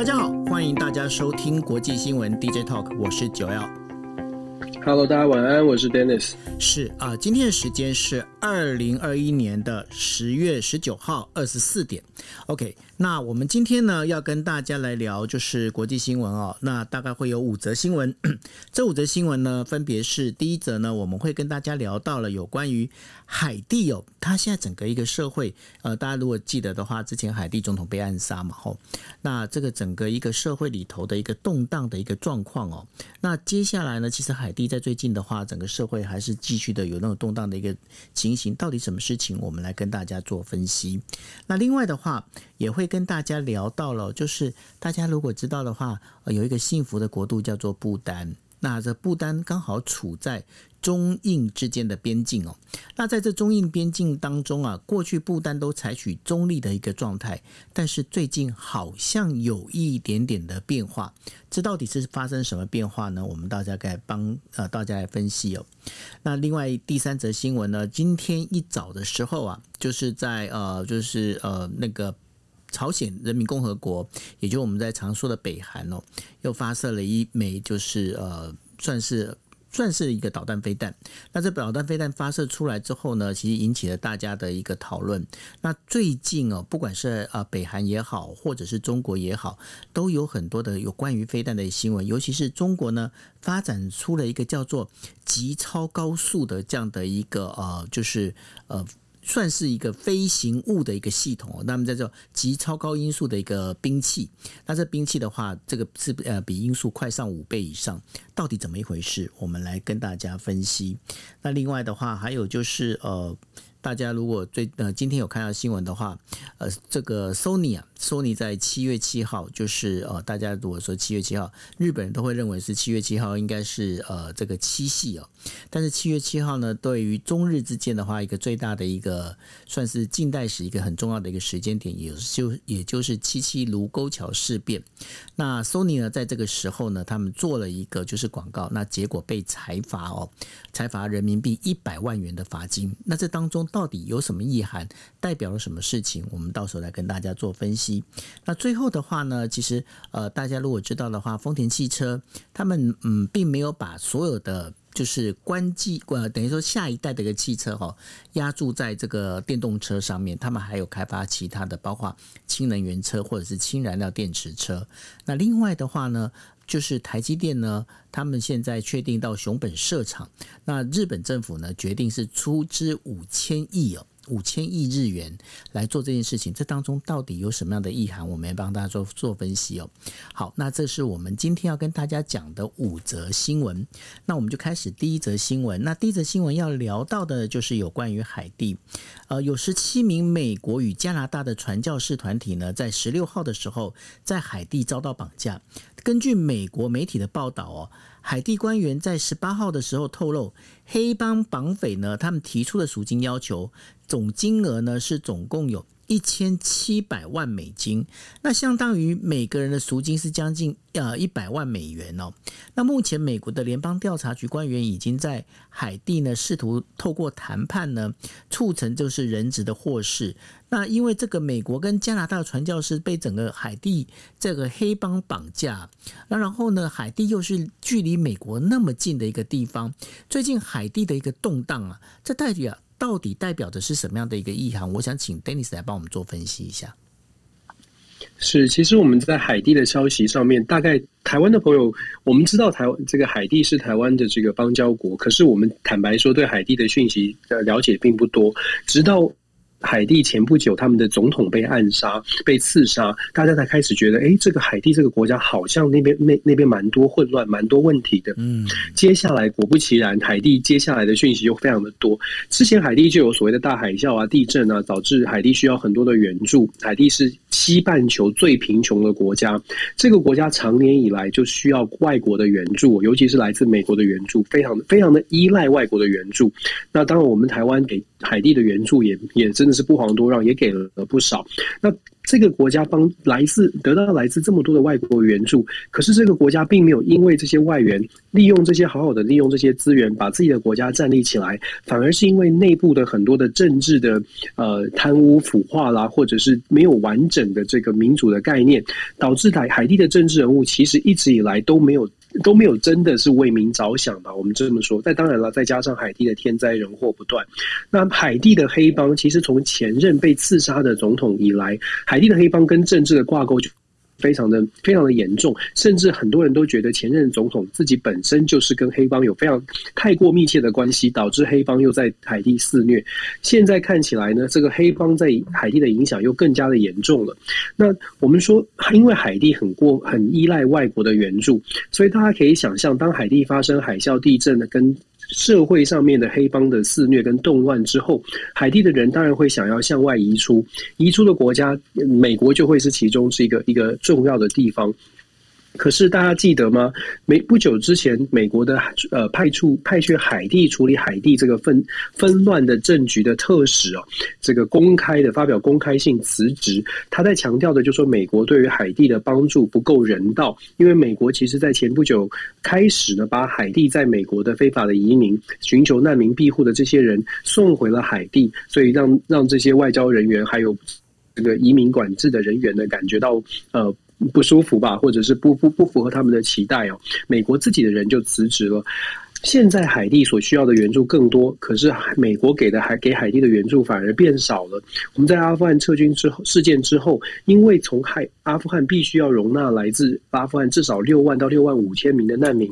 大家好，欢迎大家收听国际新闻 DJ Talk，我是九耀。Hello，大家晚安，我是 Dennis。是啊，今天的时间是二零二一年的十月十九号二十四点。OK。那我们今天呢要跟大家来聊就是国际新闻哦，那大概会有五则新闻，这五则新闻呢分别是第一则呢我们会跟大家聊到了有关于海地哦，它现在整个一个社会，呃，大家如果记得的话，之前海地总统被暗杀嘛吼，那这个整个一个社会里头的一个动荡的一个状况哦，那接下来呢，其实海地在最近的话，整个社会还是继续的有那种动荡的一个情形，到底什么事情，我们来跟大家做分析。那另外的话也会。跟大家聊到了，就是大家如果知道的话，有一个幸福的国度叫做不丹。那这不丹刚好处在中印之间的边境哦。那在这中印边境当中啊，过去不丹都采取中立的一个状态，但是最近好像有一点点的变化。这到底是发生什么变化呢？我们大家该帮呃大家来分析哦。那另外第三则新闻呢，今天一早的时候啊，就是在呃就是呃那个。朝鲜人民共和国，也就是我们在常说的北韩哦，又发射了一枚，就是呃，算是算是一个导弹飞弹。那这导弹飞弹发射出来之后呢，其实引起了大家的一个讨论。那最近哦，不管是呃北韩也好，或者是中国也好，都有很多的有关于飞弹的新闻。尤其是中国呢，发展出了一个叫做极超高速的这样的一个呃，就是呃。算是一个飞行物的一个系统，那么在这极超高音速的一个兵器，那这兵器的话，这个是呃比音速快上五倍以上，到底怎么一回事？我们来跟大家分析。那另外的话，还有就是呃。大家如果最呃今天有看到新闻的话，呃，这个 Sony 啊，Sony 在七月七号，就是呃，大家如果说七月七号，日本人都会认为是七月七号应该是呃这个七夕哦。但是七月七号呢，对于中日之间的话，一个最大的一个算是近代史一个很重要的一个时间点，也就也就是七七卢沟桥事变。那 Sony 呢，在这个时候呢，他们做了一个就是广告，那结果被裁罚哦，裁罚人民币一百万元的罚金。那这当中。到底有什么意涵？代表了什么事情？我们到时候来跟大家做分析。那最后的话呢，其实呃，大家如果知道的话，丰田汽车他们嗯，并没有把所有的就是关机呃，等于说下一代的一个汽车哈，压注在这个电动车上面，他们还有开发其他的，包括氢能源车或者是氢燃料电池车。那另外的话呢？就是台积电呢，他们现在确定到熊本设厂，那日本政府呢决定是出资五千亿哦。五千亿日元来做这件事情，这当中到底有什么样的意涵？我们也帮大家做做分析哦。好，那这是我们今天要跟大家讲的五则新闻。那我们就开始第一则新闻。那第一则新闻要聊到的就是有关于海地。呃，有十七名美国与加拿大的传教士团体呢，在十六号的时候在海地遭到绑架。根据美国媒体的报道哦。海地官员在十八号的时候透露，黑帮绑匪呢，他们提出的赎金要求总金额呢是总共有一千七百万美金，那相当于每个人的赎金是将近呃一百万美元哦。那目前美国的联邦调查局官员已经在海地呢试图透过谈判呢促成就是人质的获释。那因为这个美国跟加拿大的传教士被整个海地这个黑帮绑架，那然后呢，海地又是距离美国那么近的一个地方，最近海地的一个动荡啊，这代表到底代表的是什么样的一个意涵？我想请 Dennis 来帮我们做分析一下。是，其实我们在海地的消息上面，大概台湾的朋友，我们知道台湾这个海地是台湾的这个邦交国，可是我们坦白说，对海地的讯息的了解并不多，直到。海地前不久，他们的总统被暗杀、被刺杀，大家才开始觉得，哎，这个海地这个国家好像那边那那边蛮多混乱、蛮多问题的。嗯，接下来果不其然，海地接下来的讯息又非常的多。之前海地就有所谓的大海啸啊、地震啊，导致海地需要很多的援助。海地是西半球最贫穷的国家，这个国家长年以来就需要外国的援助，尤其是来自美国的援助，非常非常的依赖外国的援助。那当然，我们台湾给海地的援助也也真的。是不遑多让，也给了不少。那这个国家帮来自得到来自这么多的外国援助，可是这个国家并没有因为这些外援利用这些好好的利用这些资源，把自己的国家站立起来，反而是因为内部的很多的政治的呃贪污腐化啦，或者是没有完整的这个民主的概念，导致海海地的政治人物其实一直以来都没有。都没有真的是为民着想吧？我们这么说。再当然了，再加上海地的天灾人祸不断，那海地的黑帮其实从前任被刺杀的总统以来，海地的黑帮跟政治的挂钩就。非常的非常的严重，甚至很多人都觉得前任总统自己本身就是跟黑帮有非常太过密切的关系，导致黑帮又在海地肆虐。现在看起来呢，这个黑帮在海地的影响又更加的严重了。那我们说，因为海地很过很依赖外国的援助，所以大家可以想象，当海地发生海啸、地震的跟。社会上面的黑帮的肆虐跟动乱之后，海地的人当然会想要向外移出，移出的国家，美国就会是其中是一个一个重要的地方。可是大家记得吗？没不久之前，美国的呃派出派去海地处理海地这个纷纷乱的政局的特使哦，这个公开的发表公开信辞职。他在强调的就说，美国对于海地的帮助不够人道，因为美国其实在前不久开始呢，把海地在美国的非法的移民、寻求难民庇护的这些人送回了海地，所以让让这些外交人员还有这个移民管制的人员呢，感觉到呃。不舒服吧，或者是不不不符合他们的期待哦。美国自己的人就辞职了。现在海地所需要的援助更多，可是美国给的还给海地的援助反而变少了。我们在阿富汗撤军之后事件之后，因为从海阿富汗必须要容纳来自阿富汗至少六万到六万五千名的难民，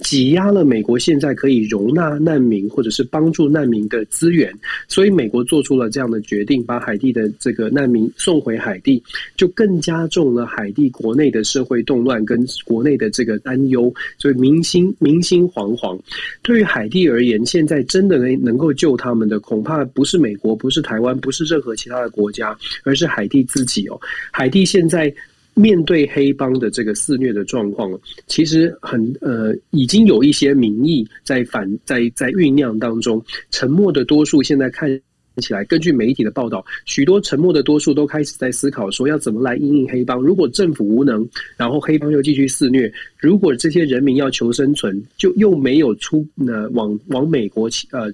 挤压了美国现在可以容纳难民或者是帮助难民的资源，所以美国做出了这样的决定，把海地的这个难民送回海地，就更加重了海地国内的社会动乱跟国内的这个担忧，所以民心民心惶惶。对于海地而言，现在真的能能够救他们的，恐怕不是美国，不是台湾，不是任何其他的国家，而是海地自己哦。海地现在面对黑帮的这个肆虐的状况，其实很呃，已经有一些民意在反在在酝酿当中，沉默的多数现在看。起来，根据媒体的报道，许多沉默的多数都开始在思考，说要怎么来应应黑帮。如果政府无能，然后黑帮又继续肆虐；如果这些人民要求生存，就又没有出呃往往美国呃。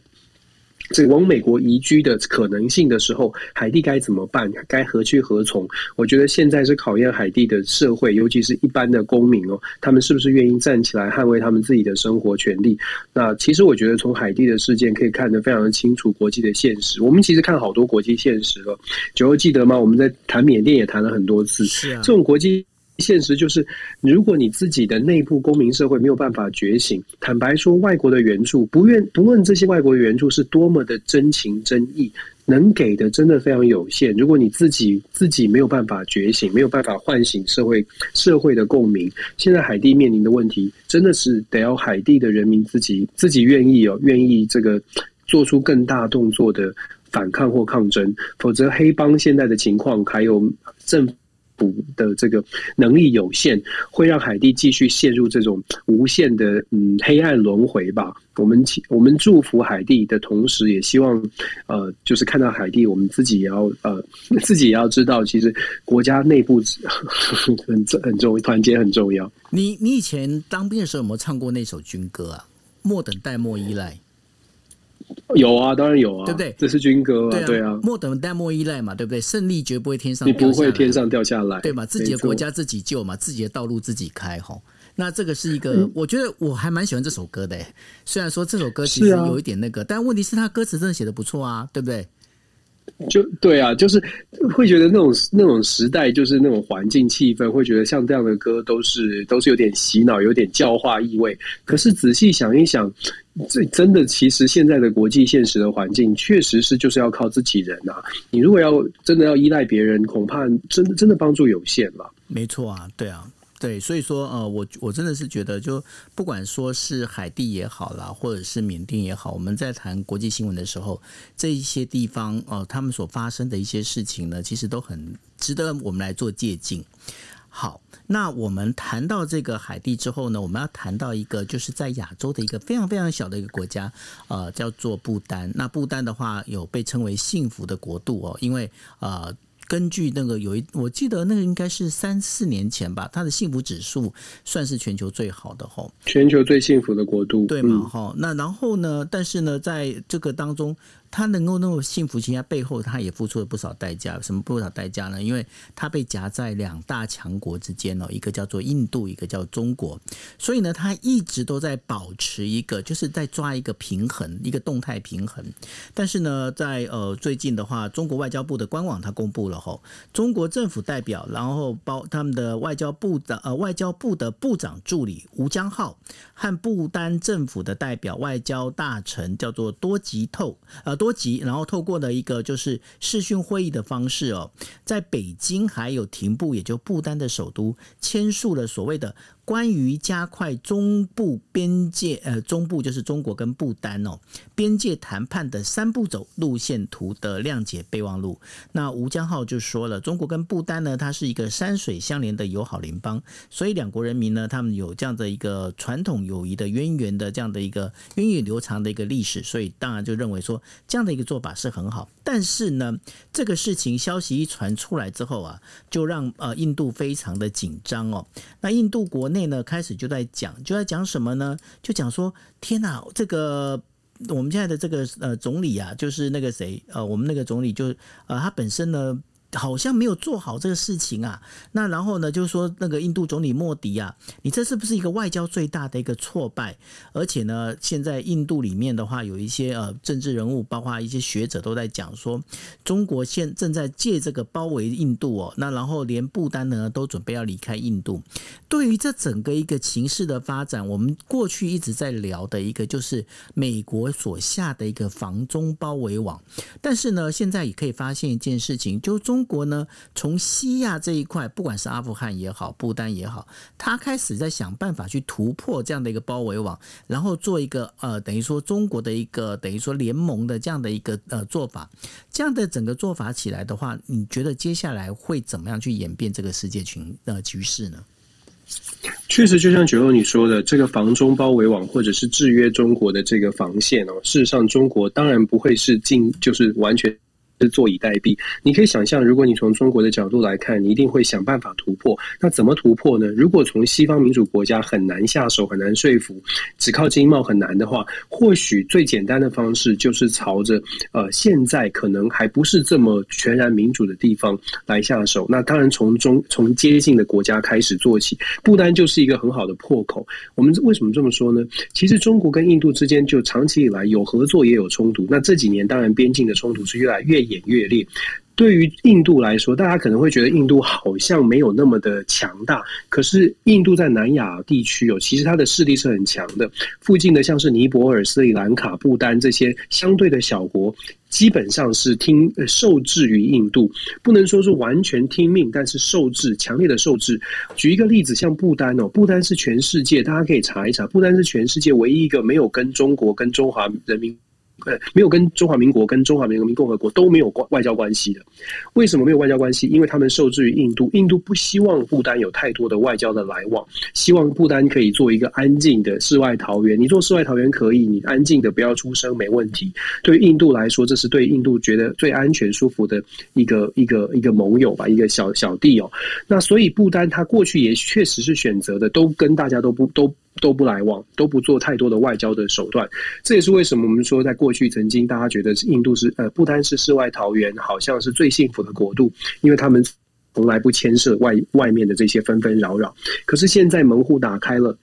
这往美国移居的可能性的时候，海地该怎么办？该何去何从？我觉得现在是考验海地的社会，尤其是一般的公民哦，他们是不是愿意站起来捍卫他们自己的生活权利？那其实我觉得从海地的事件可以看得非常的清楚国际的现实。我们其实看好多国际现实了，九欧记得吗？我们在谈缅甸也谈了很多次，是啊，这种国际。现实就是，如果你自己的内部公民社会没有办法觉醒，坦白说，外国的援助不愿不论这些外国援助是多么的真情真意，能给的真的非常有限。如果你自己自己没有办法觉醒，没有办法唤醒社会社会的共鸣，现在海地面临的问题，真的是得要海地的人民自己自己愿意哦，愿意这个做出更大动作的反抗或抗争，否则黑帮现在的情况还有政。补的这个能力有限，会让海地继续陷入这种无限的嗯黑暗轮回吧。我们我们祝福海地的同时，也希望呃，就是看到海地，我们自己也要呃，自己也要知道，其实国家内部很 很重团结很重要。你你以前当兵的时候有没有唱过那首军歌啊？莫等待，莫依赖。有啊，当然有啊，对不对？这是军歌啊，对啊。莫等待，莫依赖嘛，对不对？胜利绝不会天上，你不会天上掉下来，对嘛？自己的国家自己救嘛，自己的道路自己开哈。那这个是一个，我觉得我还蛮喜欢这首歌的。虽然说这首歌其实有一点那个，但问题是他歌词真的写的不错啊，对不对？就对啊，就是会觉得那种那种时代，就是那种环境气氛，会觉得像这样的歌都是都是有点洗脑，有点教化意味。可是仔细想一想。这真的，其实现在的国际现实的环境，确实是就是要靠自己人啊。你如果要真的要依赖别人，恐怕真的真的帮助有限了。没错啊，对啊，对，所以说呃，我我真的是觉得，就不管说是海地也好啦，或者是缅甸也好，我们在谈国际新闻的时候，这一些地方呃，他们所发生的一些事情呢，其实都很值得我们来做借鉴。好，那我们谈到这个海地之后呢，我们要谈到一个就是在亚洲的一个非常非常小的一个国家，呃，叫做不丹。那不丹的话，有被称为幸福的国度哦，因为呃。根据那个有一，我记得那个应该是三四年前吧，它的幸福指数算是全球最好的吼，全球最幸福的国度，对嘛哈？那然后呢？但是呢，在这个当中。他能够那么幸福，其实背后他也付出了不少代价。什么不少代价呢？因为他被夹在两大强国之间哦，一个叫做印度，一个叫中国。所以呢，他一直都在保持一个，就是在抓一个平衡，一个动态平衡。但是呢，在呃最近的话，中国外交部的官网他公布了吼，中国政府代表，然后包他们的外交部的呃外交部的部长助理吴江浩和不丹政府的代表外交大臣叫做多吉透呃。多吉，然后透过了一个就是视讯会议的方式哦，在北京还有廷布，也就不丹的首都，签署了所谓的。关于加快中部边界，呃，中部就是中国跟不丹哦，边界谈判的三步走路线图的谅解备忘录。那吴江浩就说了，中国跟不丹呢，它是一个山水相连的友好邻邦，所以两国人民呢，他们有这样的一个传统友谊的渊源的这样的一个源远流长的一个历史，所以当然就认为说这样的一个做法是很好。但是呢，这个事情消息一传出来之后啊，就让呃印度非常的紧张哦。那印度国内呢，开始就在讲，就在讲什么呢？就讲说，天哪，这个我们现在的这个呃总理啊，就是那个谁呃，我们那个总理就呃他本身呢。好像没有做好这个事情啊，那然后呢，就是说那个印度总理莫迪啊，你这是不是一个外交最大的一个挫败？而且呢，现在印度里面的话，有一些呃政治人物，包括一些学者都在讲说，中国现正在借这个包围印度哦，那然后连不丹呢都准备要离开印度。对于这整个一个情势的发展，我们过去一直在聊的一个就是美国所下的一个防中包围网，但是呢，现在也可以发现一件事情，就中。国呢，从西亚这一块，不管是阿富汗也好，不丹也好，他开始在想办法去突破这样的一个包围网，然后做一个呃，等于说中国的一个等于说联盟的这样的一个呃做法。这样的整个做法起来的话，你觉得接下来会怎么样去演变这个世界群呃局势呢？确实，就像九六你说的，这个防中包围网或者是制约中国的这个防线哦，事实上，中国当然不会是进，就是完全。是坐以待毙。你可以想象，如果你从中国的角度来看，你一定会想办法突破。那怎么突破呢？如果从西方民主国家很难下手、很难说服，只靠经贸很难的话，或许最简单的方式就是朝着呃现在可能还不是这么全然民主的地方来下手。那当然从中从接近的国家开始做起，不单就是一个很好的破口。我们为什么这么说呢？其实中国跟印度之间就长期以来有合作也有冲突。那这几年当然边境的冲突是越来越严。演越烈，对于印度来说，大家可能会觉得印度好像没有那么的强大。可是印度在南亚地区哦，其实它的势力是很强的。附近的像是尼泊尔、斯里兰卡、不丹这些相对的小国，基本上是听受制于印度，不能说是完全听命，但是受制，强烈的受制。举一个例子，像不丹哦，不丹是全世界，大家可以查一查，不丹是全世界唯一一个没有跟中国、跟中华人民。呃，没有跟中华民国、跟中华人民共和国都没有关外交关系的。为什么没有外交关系？因为他们受制于印度，印度不希望不丹有太多的外交的来往，希望不丹可以做一个安静的世外桃源。你做世外桃源可以，你安静的不要出声没问题。对于印度来说，这是对印度觉得最安全、舒服的一个一个一个盟友吧，一个小小弟哦。那所以不丹他过去也确实是选择的，都跟大家都不都。都不来往，都不做太多的外交的手段，这也是为什么我们说，在过去曾经大家觉得印度是呃不单是世外桃源，好像是最幸福的国度，因为他们从来不牵涉外外面的这些纷纷扰扰。可是现在门户打开了。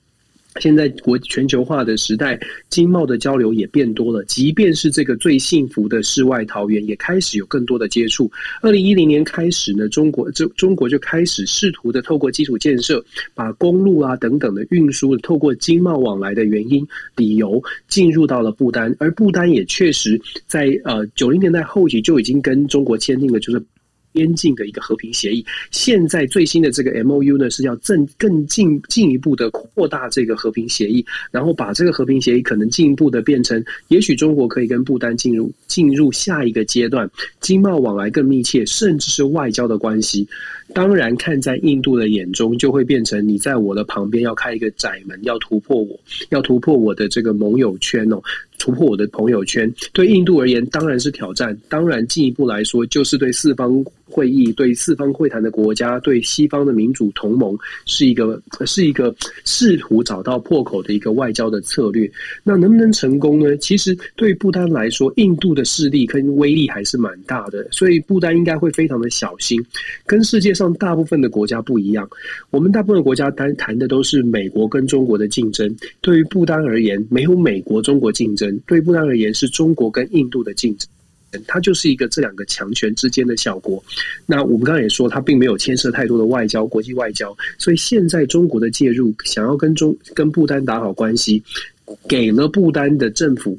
现在国全球化的时代，经贸的交流也变多了。即便是这个最幸福的世外桃源，也开始有更多的接触。二零一零年开始呢，中国就中国就开始试图的透过基础建设，把公路啊等等的运输，透过经贸往来的原因理由，进入到了不丹。而不丹也确实在呃九零年代后期就已经跟中国签订了，就是。边境的一个和平协议，现在最新的这个 M O U 呢是要更更进进一步的扩大这个和平协议，然后把这个和平协议可能进一步的变成，也许中国可以跟不丹进入进入下一个阶段，经贸往来更密切，甚至是外交的关系。当然，看在印度的眼中，就会变成你在我的旁边要开一个窄门，要突破我，要突破我的这个盟友圈哦。突破我的朋友圈。对印度而言，当然是挑战。当然，进一步来说，就是对四方会议、对四方会谈的国家、对西方的民主同盟，是一个是一个试图找到破口的一个外交的策略。那能不能成功呢？其实对不丹来说，印度的势力跟威力还是蛮大的，所以不丹应该会非常的小心。跟世界上大部分的国家不一样，我们大部分国家谈谈的都是美国跟中国的竞争。对于不丹而言，没有美国中国竞争；对不丹而言，是中国跟印度的竞争。它就是一个这两个强权之间的小国。那我们刚刚也说，它并没有牵涉太多的外交、国际外交。所以现在中国的介入，想要跟中跟不丹打好关系，给了不丹的政府。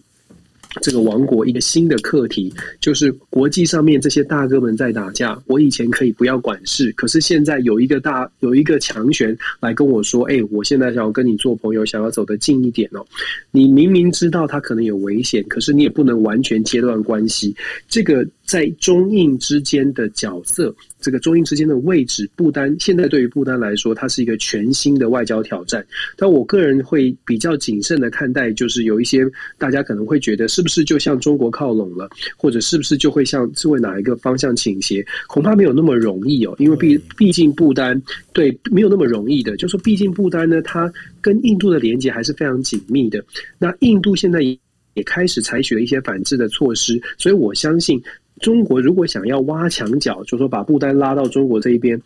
这个王国一个新的课题，就是国际上面这些大哥们在打架。我以前可以不要管事，可是现在有一个大有一个强权来跟我说：“哎，我现在想要跟你做朋友，想要走得近一点哦。”你明明知道他可能有危险，可是你也不能完全切断关系。这个在中印之间的角色。这个中印之间的位置，不丹现在对于不丹来说，它是一个全新的外交挑战。但我个人会比较谨慎的看待，就是有一些大家可能会觉得，是不是就向中国靠拢了，或者是不是就会向是为哪一个方向倾斜？恐怕没有那么容易哦，因为毕毕竟不丹对没有那么容易的，就说毕竟不丹呢，它跟印度的连接还是非常紧密的。那印度现在也开始采取了一些反制的措施，所以我相信。中国如果想要挖墙角，就说把不丹拉到中国这一边。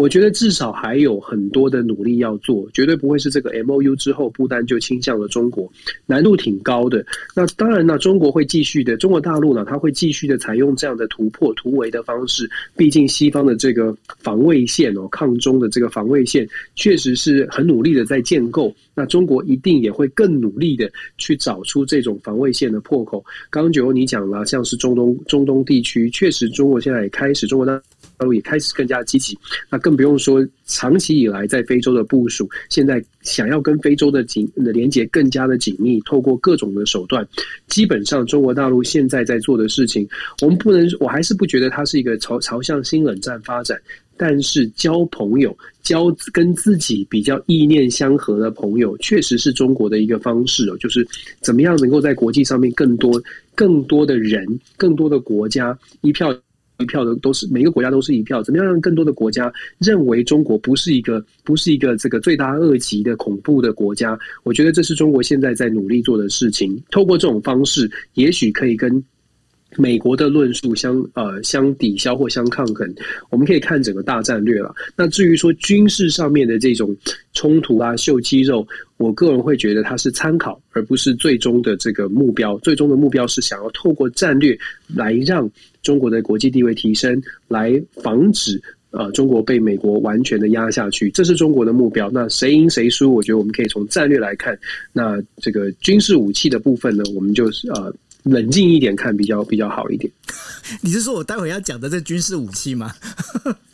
我觉得至少还有很多的努力要做，绝对不会是这个 M O U 之后不丹就倾向了中国，难度挺高的。那当然呢，中国会继续的，中国大陆呢，它会继续的采用这样的突破突围的方式。毕竟西方的这个防卫线哦，抗中的这个防卫线，确实是很努力的在建构。那中国一定也会更努力的去找出这种防卫线的破口。刚刚九欧你讲了，像是中东中东地区，确实中国现在也开始中国的。大陆也开始更加积极，那更不用说长期以来在非洲的部署，现在想要跟非洲的紧的连接更加的紧密，透过各种的手段，基本上中国大陆现在在做的事情，我们不能，我还是不觉得它是一个朝朝向新冷战发展，但是交朋友，交跟自己比较意念相合的朋友，确实是中国的一个方式哦，就是怎么样能够在国际上面更多更多的人，更多的国家一票。一票的都是每个国家都是一票，怎么样让更多的国家认为中国不是一个不是一个这个罪大恶极的恐怖的国家？我觉得这是中国现在在努力做的事情。透过这种方式，也许可以跟美国的论述相呃相抵消或相抗衡。我们可以看整个大战略了。那至于说军事上面的这种冲突啊、秀肌肉，我个人会觉得它是参考，而不是最终的这个目标。最终的目标是想要透过战略来让。中国的国际地位提升，来防止呃中国被美国完全的压下去，这是中国的目标。那谁赢谁输，我觉得我们可以从战略来看。那这个军事武器的部分呢，我们就是呃冷静一点看比较比较好一点。你是说我待会要讲的这军事武器吗？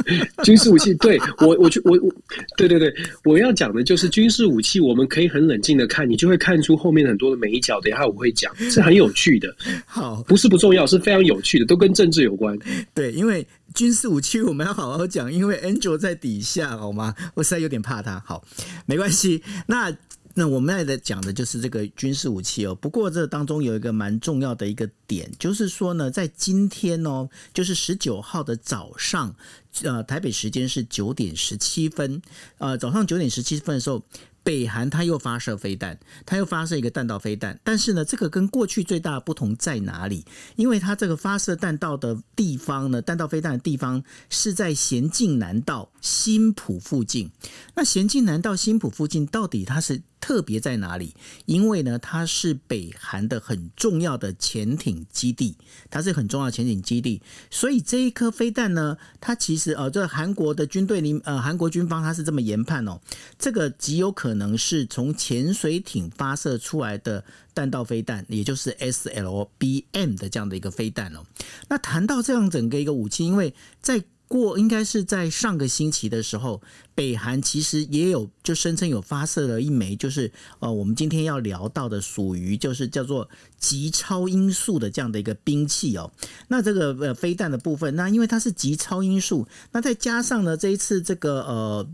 军事武器，对我，我去，我我，对对对，我要讲的就是军事武器，我们可以很冷静的看，你就会看出后面很多的美角。等一下我会讲，是很有趣的。好，不是不重要，是非常有趣的，都跟政治有关。对，因为军事武器我们要好好讲，因为 Angel 在底下，好吗？我实在有点怕他。好，没关系。那。那我们在讲的就是这个军事武器哦。不过这当中有一个蛮重要的一个点，就是说呢，在今天哦，就是十九号的早上，呃，台北时间是九点十七分，呃，早上九点十七分的时候。北韩他又发射飞弹，他又发射一个弹道飞弹，但是呢，这个跟过去最大的不同在哪里？因为它这个发射弹道的地方呢，弹道飞弹的地方是在咸镜南道新浦附近。那咸镜南道新浦附近到底它是特别在哪里？因为呢，它是北韩的很重要的潜艇基地，它是很重要的潜艇基地，所以这一颗飞弹呢，它其实呃，这韩国的军队里呃，韩国军方他是这么研判哦，这个极有。可能是从潜水艇发射出来的弹道飞弹，也就是 SLBM 的这样的一个飞弹哦。那谈到这样整个一个武器，因为在过应该是在上个星期的时候，北韩其实也有就声称有发射了一枚，就是呃我们今天要聊到的属于就是叫做极超音速的这样的一个兵器哦。那这个呃飞弹的部分，那因为它是极超音速，那再加上呢这一次这个呃。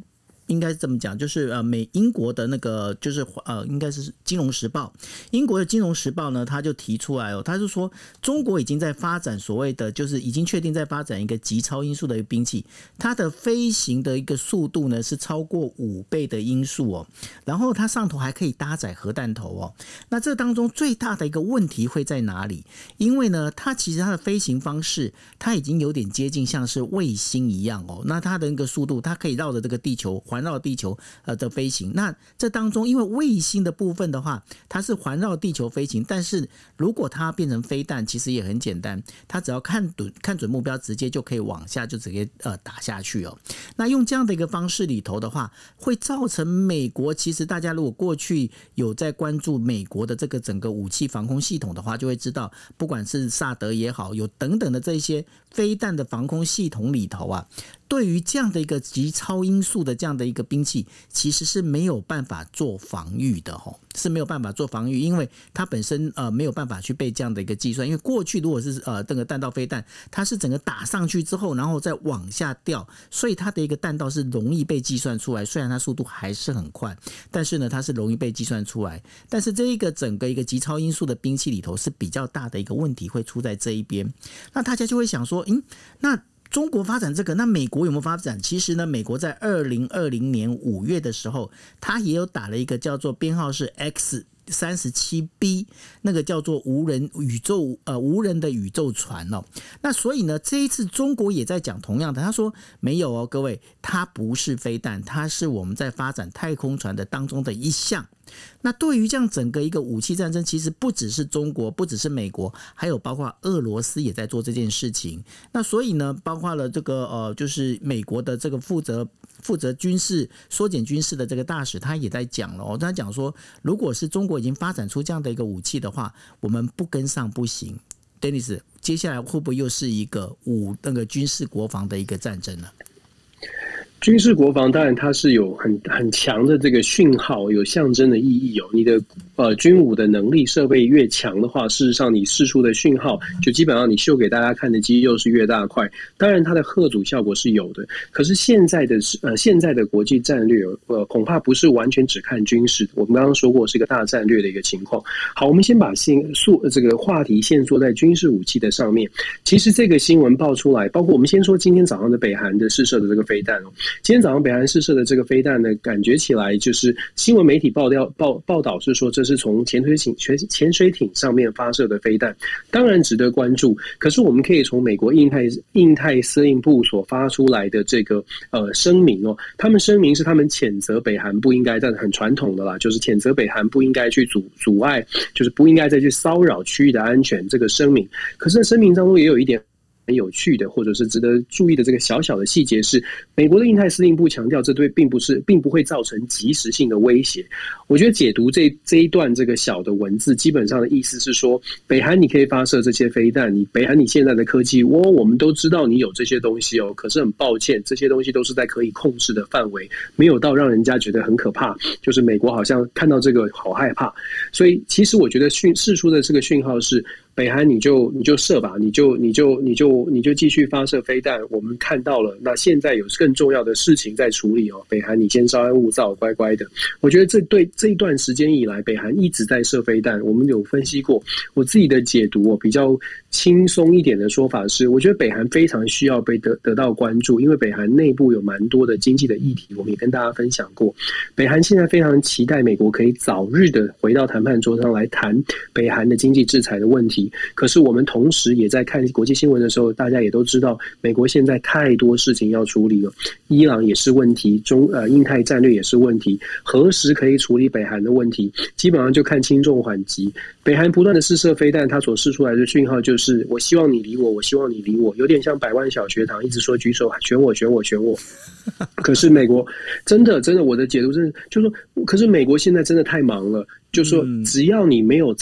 应该这么讲，就是呃，美英国的那个就是呃，应该是《金融时报》，英国的《金融时报》呢，他就提出来哦，他是说中国已经在发展所谓的，就是已经确定在发展一个极超音速的一个兵器，它的飞行的一个速度呢是超过五倍的音速哦，然后它上头还可以搭载核弹头哦。那这当中最大的一个问题会在哪里？因为呢，它其实它的飞行方式，它已经有点接近像是卫星一样哦。那它的那个速度，它可以绕着这个地球环绕地球呃的飞行。那这当中，因为卫星的部分的话，它是环绕地球飞行，但是如果它变成飞弹，其实也很简单，它只要看准看准目标，直接就可以往下就直接呃打下去哦。那用这样的一个方式里头的话，会造成美国其实大家如果过去有在关注美国的这个整个武器防空系统的话，就会知道，不管是萨德也好，有等等的这些飞弹的防空系统里头啊。对于这样的一个极超音速的这样的一个兵器，其实是没有办法做防御的吼，是没有办法做防御，因为它本身呃没有办法去被这样的一个计算。因为过去如果是呃这个弹道飞弹，它是整个打上去之后，然后再往下掉，所以它的一个弹道是容易被计算出来。虽然它速度还是很快，但是呢它是容易被计算出来。但是这一个整个一个极超音速的兵器里头是比较大的一个问题会出在这一边。那大家就会想说，嗯，那。中国发展这个，那美国有没有发展？其实呢，美国在二零二零年五月的时候，它也有打了一个叫做编号是 X 三十七 B，那个叫做无人宇宙呃无人的宇宙船哦。那所以呢，这一次中国也在讲同样的，他说没有哦，各位，它不是飞弹，它是我们在发展太空船的当中的一项。那对于这样整个一个武器战争，其实不只是中国，不只是美国，还有包括俄罗斯也在做这件事情。那所以呢，包括了这个呃，就是美国的这个负责负责军事缩减军事的这个大使，他也在讲了哦。他讲说，如果是中国已经发展出这样的一个武器的话，我们不跟上不行。Dennis，接下来会不会又是一个武那个军事国防的一个战争呢？军事国防当然它是有很很强的这个讯号，有象征的意义哦。你的呃军武的能力设备越强的话，事实上你释出的讯号就基本上你秀给大家看的肌肉是越大块。当然它的贺阻效果是有的，可是现在的呃现在的国际战略呃恐怕不是完全只看军事。我们刚刚说过是一个大战略的一个情况。好，我们先把线速这个话题线索在军事武器的上面。其实这个新闻爆出来，包括我们先说今天早上的北韩的试射的这个飞弹哦。今天早上北韩试射的这个飞弹呢，感觉起来就是新闻媒体报料报报道是说这是从潜水艇潜潜水艇上面发射的飞弹，当然值得关注。可是我们可以从美国印太印太司令部所发出来的这个呃声明哦，他们声明是他们谴责北韩不应该，但很传统的啦，就是谴责北韩不应该去阻阻碍，就是不应该再去骚扰区域的安全这个声明。可是声明当中也有一点。很有趣的，或者是值得注意的这个小小的细节是，美国的印太司令部强调，这对并不是，并不会造成即时性的威胁。我觉得解读这这一段这个小的文字，基本上的意思是说，北韩你可以发射这些飞弹，你北韩你现在的科技，我我们都知道你有这些东西哦。可是很抱歉，这些东西都是在可以控制的范围，没有到让人家觉得很可怕。就是美国好像看到这个好害怕，所以其实我觉得讯释出的这个讯号是。北韩，你就你就射吧，你就你就你就你就继续发射飞弹。我们看到了，那现在有更重要的事情在处理哦。北韩，你先稍安勿躁，乖乖的。我觉得这对这一段时间以来，北韩一直在射飞弹。我们有分析过，我自己的解读，我比较轻松一点的说法是，我觉得北韩非常需要被得得到关注，因为北韩内部有蛮多的经济的议题，我们也跟大家分享过。北韩现在非常期待美国可以早日的回到谈判桌上来谈北韩的经济制裁的问题。可是我们同时也在看国际新闻的时候，大家也都知道，美国现在太多事情要处理了。伊朗也是问题，中呃印太战略也是问题，何时可以处理北韩的问题？基本上就看轻重缓急。北韩不断的试射飞弹，它所试出来的讯号就是：我希望你理我，我希望你理我，有点像百万小学堂，一直说举手选我选我选我。可是美国真的真的，我的解读是，就是说，可是美国现在真的太忙了，就是说，只要你没有。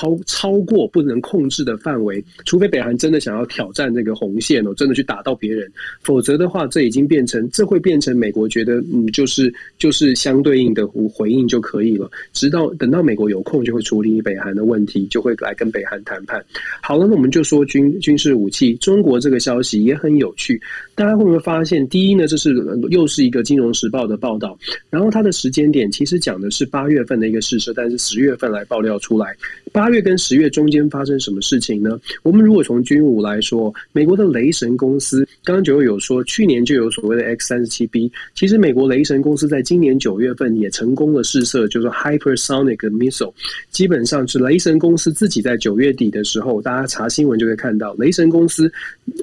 超超过不能控制的范围，除非北韩真的想要挑战这个红线哦，真的去打到别人，否则的话，这已经变成这会变成美国觉得嗯，就是就是相对应的回应就可以了。直到等到美国有空，就会处理北韩的问题，就会来跟北韩谈判。好了，那我们就说军军事武器，中国这个消息也很有趣。大家会不会发现，第一呢，这是又是一个《金融时报》的报道，然后它的时间点其实讲的是八月份的一个事实，但是十月份来爆料出来。八月跟十月中间发生什么事情呢？我们如果从军武来说，美国的雷神公司，刚刚九月有说，去年就有所谓的 X 三十七 B，其实美国雷神公司在今年九月份也成功的试射，就是 Hypersonic missile，基本上是雷神公司自己在九月底的时候，大家查新闻就会看到，雷神公司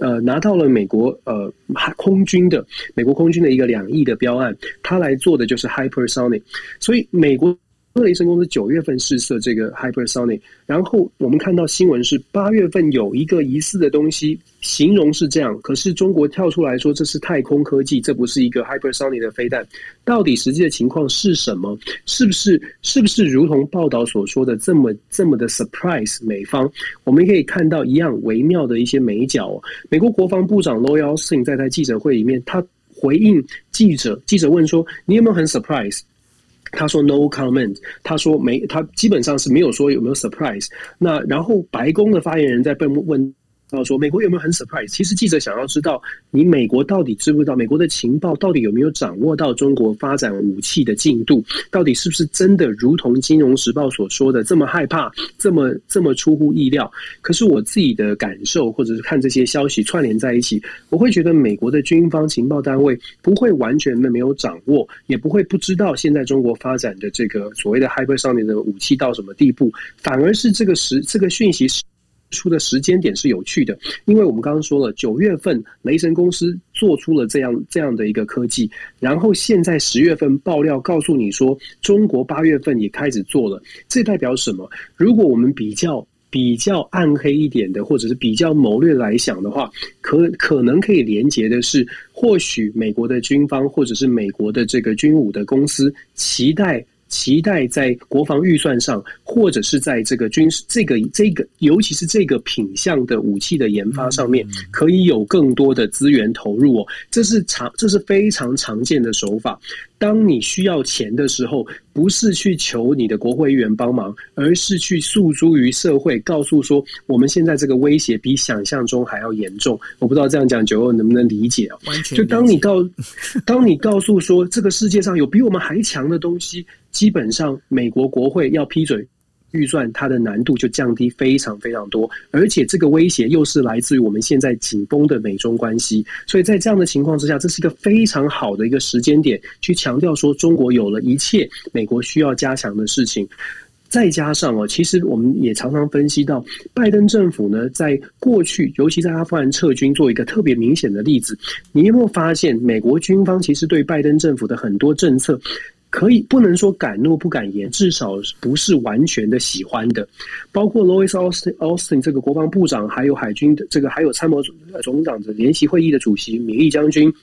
呃拿到了美国呃空军的美国空军的一个两亿的标案，他来做的就是 Hypersonic，所以美国。雷神公司九月份试射这个 Hypersonic，然后我们看到新闻是八月份有一个疑似的东西，形容是这样，可是中国跳出来说这是太空科技，这不是一个 Hypersonic 的飞弹，到底实际的情况是什么？是不是是不是如同报道所说的这么这么的 surprise？美方我们可以看到一样微妙的一些美角。美国国防部长 Lloyd Austin 在他记者会里面，他回应记者，记者问说：“你有没有很 surprise？” 他说 no comment，他说没，他基本上是没有说有没有 surprise。那然后白宫的发言人在被问。到说美国有没有很 surprise？其实记者想要知道，你美国到底知不知道？美国的情报到底有没有掌握到中国发展武器的进度？到底是不是真的如同《金融时报》所说的这么害怕，这么这么出乎意料？可是我自己的感受，或者是看这些消息串联在一起，我会觉得美国的军方情报单位不会完全的没有掌握，也不会不知道现在中国发展的这个所谓的 hyper 上面的武器到什么地步，反而是这个时这个讯息是。出的时间点是有趣的，因为我们刚刚说了，九月份雷神公司做出了这样这样的一个科技，然后现在十月份爆料告诉你说，中国八月份也开始做了，这代表什么？如果我们比较比较暗黑一点的，或者是比较谋略来想的话，可可能可以连接的是，或许美国的军方或者是美国的这个军武的公司期待。期待在国防预算上，或者是在这个军事这个这个，尤其是这个品相的武器的研发上面，可以有更多的资源投入哦。这是常，这是非常常见的手法。当你需要钱的时候，不是去求你的国会议员帮忙，而是去诉诸于社会，告诉说我们现在这个威胁比想象中还要严重。我不知道这样讲九欧能不能理解啊？就当你告，当你告诉说这个世界上有比我们还强的东西，基本上美国国会要批准。预算它的难度就降低非常非常多，而且这个威胁又是来自于我们现在紧绷的美中关系，所以在这样的情况之下，这是一个非常好的一个时间点，去强调说中国有了一切美国需要加强的事情。再加上哦，其实我们也常常分析到，拜登政府呢，在过去，尤其在阿富汗撤军，做一个特别明显的例子，你有没有发现，美国军方其实对拜登政府的很多政策？可以不能说敢怒不敢言，至少不是完全的喜欢的。包括 Louis Austin Austin 这个国防部长，还有海军的这个，还有参谋总长的联席会议的主席米利将军，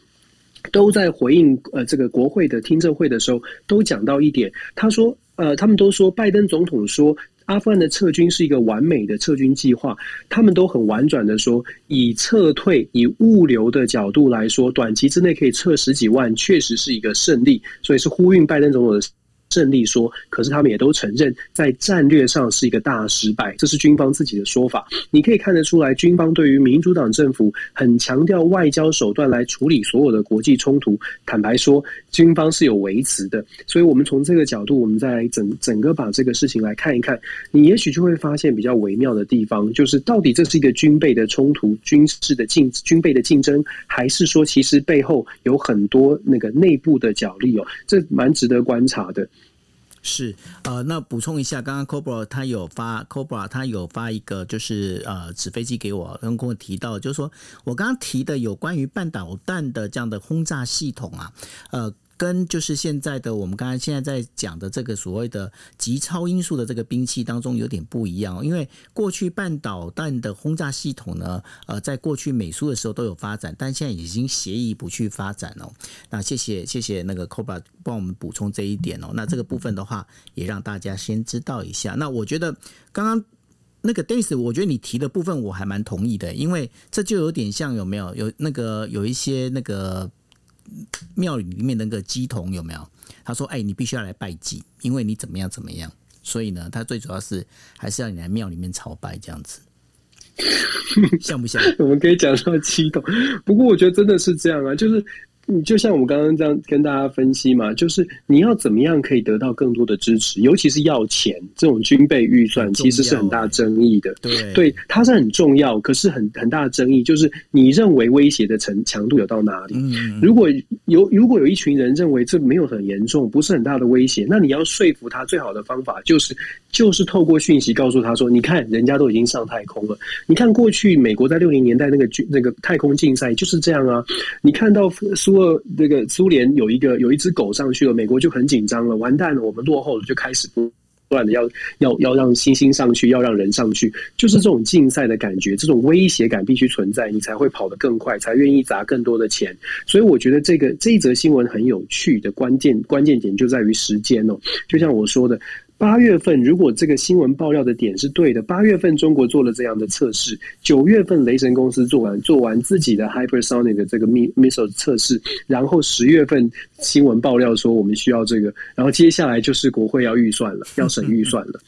都在回应呃这个国会的听证会的时候，都讲到一点，他说呃他们都说拜登总统说。阿富汗的撤军是一个完美的撤军计划，他们都很婉转的说，以撤退、以物流的角度来说，短期之内可以撤十几万，确实是一个胜利，所以是呼应拜登总统的。胜利说，可是他们也都承认，在战略上是一个大失败，这是军方自己的说法。你可以看得出来，军方对于民主党政府很强调外交手段来处理所有的国际冲突。坦白说，军方是有维持的。所以，我们从这个角度，我们再来整整个把这个事情来看一看，你也许就会发现比较微妙的地方，就是到底这是一个军备的冲突、军事的竞、军备的竞争，还是说其实背后有很多那个内部的角力哦？这蛮值得观察的。是，呃，那补充一下，刚刚 Cobra 他有发，Cobra 他有发一个，就是呃纸飞机给我，然后跟我提到，就是说我刚刚提的有关于半导弹的这样的轰炸系统啊，呃。跟就是现在的我们刚才现在在讲的这个所谓的极超音速的这个兵器当中有点不一样哦，因为过去半导弹的轰炸系统呢，呃，在过去美苏的时候都有发展，但现在已经协议不去发展哦。那谢谢谢谢那个 COBA 帮我们补充这一点哦。那这个部分的话，也让大家先知道一下。那我觉得刚刚。那个 Days，我觉得你提的部分我还蛮同意的，因为这就有点像有没有有那个有一些那个庙里面那个鸡童有没有？他说：“哎，你必须要来拜祭，因为你怎么样怎么样。”所以呢，他最主要是还是要你来庙里面朝拜这样子，像不像？我们可以讲说鸡童，不过我觉得真的是这样啊，就是。你就像我们刚刚这样跟大家分析嘛，就是你要怎么样可以得到更多的支持，尤其是要钱这种军备预算，其实是很大争议的。对，对，它是很重要，可是很很大的争议就是你认为威胁的程强度有到哪里？嗯，如果有如果有一群人认为这没有很严重，不是很大的威胁，那你要说服他最好的方法就是就是透过讯息告诉他说，你看人家都已经上太空了，你看过去美国在六零年代那个军那个太空竞赛就是这样啊，你看到苏。过这个苏联有一个有一只狗上去了，美国就很紧张了，完蛋了，我们落后了，就开始不断的要要要让星星上去，要让人上去，就是这种竞赛的感觉，这种威胁感必须存在，你才会跑得更快，才愿意砸更多的钱。所以我觉得这个这一则新闻很有趣的关键关键点就在于时间哦，就像我说的。八月份，如果这个新闻爆料的点是对的，八月份中国做了这样的测试，九月份雷神公司做完做完自己的 hypersonic 的这个 missile 测试，然后十月份新闻爆料说我们需要这个，然后接下来就是国会要预算了，要审预算了。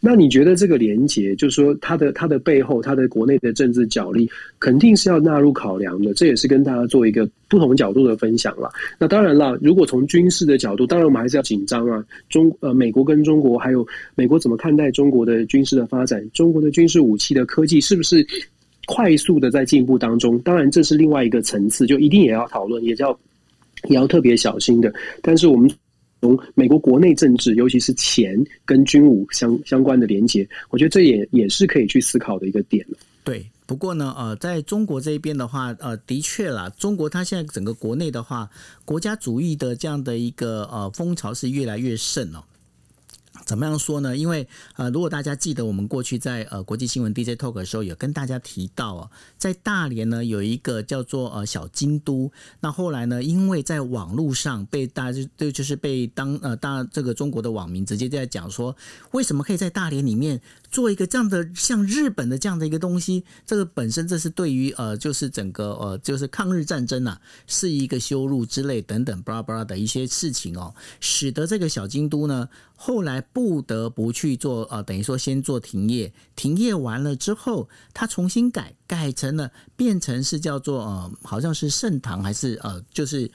那你觉得这个连结，就是说它的它的背后，它的国内的政治角力，肯定是要纳入考量的。这也是跟大家做一个不同角度的分享了。那当然了，如果从军事的角度，当然我们还是要紧张啊。中呃，美国跟中国。还有美国怎么看待中国的军事的发展？中国的军事武器的科技是不是快速的在进步当中？当然，这是另外一个层次，就一定也要讨论，也叫也要特别小心的。但是，我们从美国国内政治，尤其是钱跟军武相相关的连接，我觉得这也也是可以去思考的一个点对，不过呢，呃，在中国这边的话，呃，的确啦，中国它现在整个国内的话，国家主义的这样的一个呃风潮是越来越盛哦。怎么样说呢？因为呃，如果大家记得我们过去在呃国际新闻 DJ Talk 的时候，有跟大家提到哦，在大连呢有一个叫做呃小京都。那后来呢，因为在网络上被大家就就是被当呃大这个中国的网民直接在讲说，为什么可以在大连里面做一个这样的像日本的这样的一个东西？这个本身这是对于呃就是整个呃就是抗日战争啊是一个羞辱之类等等巴拉巴拉的一些事情哦，使得这个小京都呢。后来不得不去做，呃，等于说先做停业，停业完了之后，他重新改，改成了变成是叫做呃，好像是盛唐还是呃，就是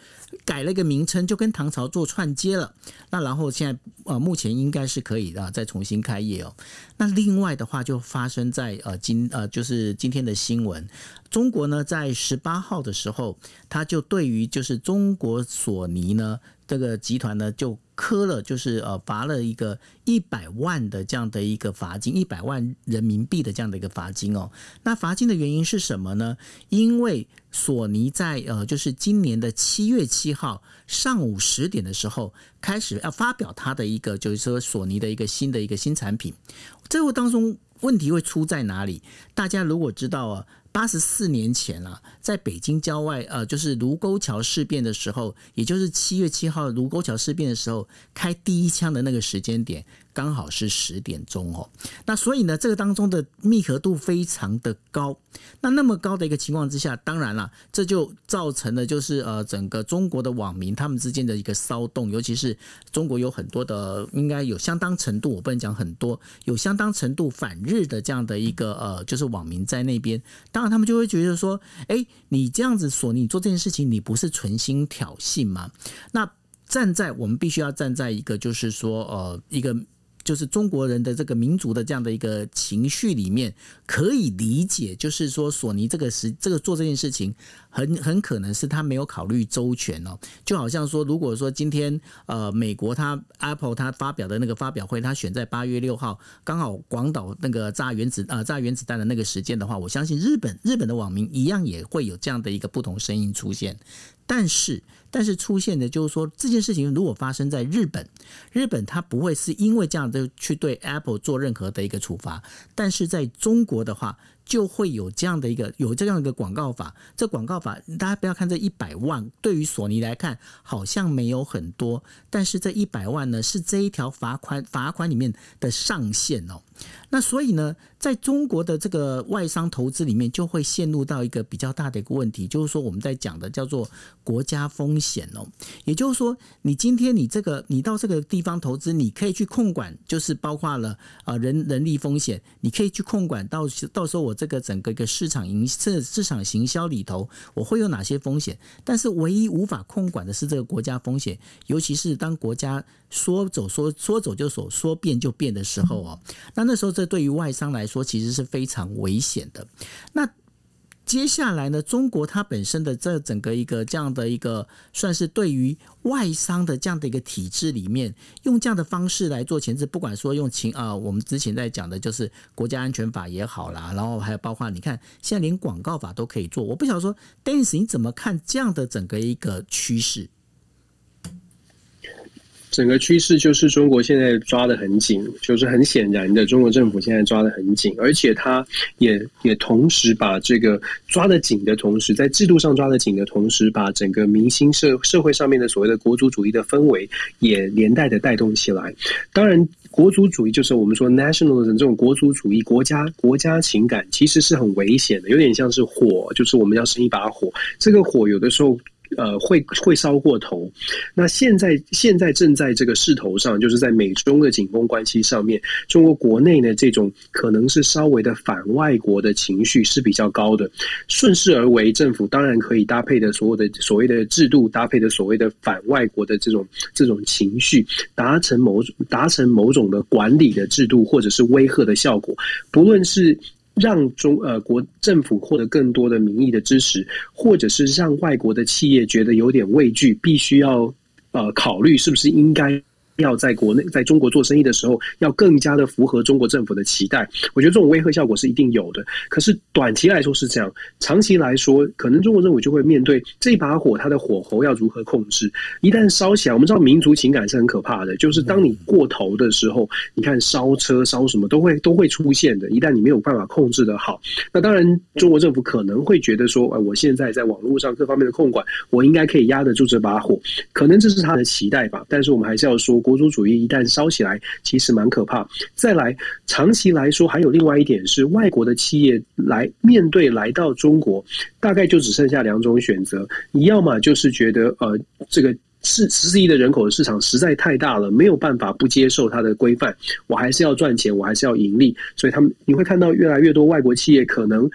改了一个名称，就跟唐朝做串接了。那然后现在呃，目前应该是可以的，再重新开业哦。那另外的话，就发生在呃今呃就是今天的新闻，中国呢在十八号的时候，他就对于就是中国索尼呢。这个集团呢，就磕了，就是呃罚了一个一百万的这样的一个罚金，一百万人民币的这样的一个罚金哦。那罚金的原因是什么呢？因为索尼在呃，就是今年的七月七号上午十点的时候，开始要发表它的一个，就是说索尼的一个新的一个新产品。这个当中问题会出在哪里？大家如果知道啊。八十四年前了，在北京郊外，呃，就是卢沟桥事变的时候，也就是七月七号卢沟桥事变的时候，开第一枪的那个时间点，刚好是十点钟哦。那所以呢，这个当中的密合度非常的高。那那么高的一个情况之下，当然了，这就造成了就是呃，整个中国的网民他们之间的一个骚动，尤其是中国有很多的，应该有相当程度，我不能讲很多，有相当程度反日的这样的一个呃，就是网民在那边。当然，他们就会觉得说：“哎，你这样子说，你做这件事情，你不是存心挑衅吗？”那站在我们必须要站在一个，就是说，呃，一个。就是中国人的这个民族的这样的一个情绪里面，可以理解，就是说索尼这个时这个做这件事情，很很可能是他没有考虑周全哦。就好像说，如果说今天呃美国他 Apple 他发表的那个发表会，他选在八月六号，刚好广岛那个炸原子呃炸原子弹的那个时间的话，我相信日本日本的网民一样也会有这样的一个不同声音出现。但是，但是出现的就是说，这件事情如果发生在日本，日本它不会是因为这样的去对 Apple 做任何的一个处罚。但是在中国的话，就会有这样的一个有这样一个广告法。这广告法大家不要看这一百万，对于索尼来看好像没有很多，但是这一百万呢是这一条罚款罚款里面的上限哦。那所以呢，在中国的这个外商投资里面，就会陷入到一个比较大的一个问题，就是说我们在讲的叫做国家风险哦。也就是说，你今天你这个你到这个地方投资，你可以去控管，就是包括了啊人人力风险，你可以去控管到到时候我这个整个一个市场营市市场行销里头，我会有哪些风险？但是唯一无法控管的是这个国家风险，尤其是当国家说走说说走就走，说变就变的时候哦，那那时候。这对于外商来说其实是非常危险的。那接下来呢？中国它本身的这整个一个这样的一个，算是对于外商的这样的一个体制里面，用这样的方式来做前置，不管说用情啊，我们之前在讲的就是国家安全法也好啦，然后还有包括你看，现在连广告法都可以做。我不晓得说，Dance 你怎么看这样的整个一个趋势？整个趋势就是中国现在抓的很紧，就是很显然的，中国政府现在抓的很紧，而且他也也同时把这个抓的紧的同时，在制度上抓的紧的同时，把整个明星社社会上面的所谓的国族主义的氛围也连带的带动起来。当然，国族主义就是我们说 national 这种国族主义、国家国家情感，其实是很危险的，有点像是火，就是我们要生一把火，这个火有的时候。呃，会会烧过头。那现在现在正在这个势头上，就是在美中的紧绷关系上面，中国国内呢这种可能是稍微的反外国的情绪是比较高的。顺势而为，政府当然可以搭配的所有的所谓的制度，搭配的所谓的反外国的这种这种情绪，达成某种达成某种的管理的制度，或者是威吓的效果，不论是。让中呃国政府获得更多的民意的支持，或者是让外国的企业觉得有点畏惧，必须要呃考虑是不是应该。要在国内，在中国做生意的时候，要更加的符合中国政府的期待。我觉得这种威吓效果是一定有的。可是短期来说是这样，长期来说，可能中国政府就会面对这把火，它的火候要如何控制？一旦烧起来，我们知道民族情感是很可怕的，就是当你过头的时候，你看烧车、烧什么都会都会出现的。一旦你没有办法控制的好，那当然中国政府可能会觉得说，哎，我现在在网络上各方面的控管，我应该可以压得住这把火，可能这是他的期待吧。但是我们还是要说。国族主义一旦烧起来，其实蛮可怕。再来，长期来说，还有另外一点是，外国的企业来面对来到中国，大概就只剩下两种选择：你要么就是觉得，呃，这个四十四亿的人口的市场实在太大了，没有办法不接受它的规范，我还是要赚钱，我还是要盈利。所以他们你会看到越来越多外国企业，可能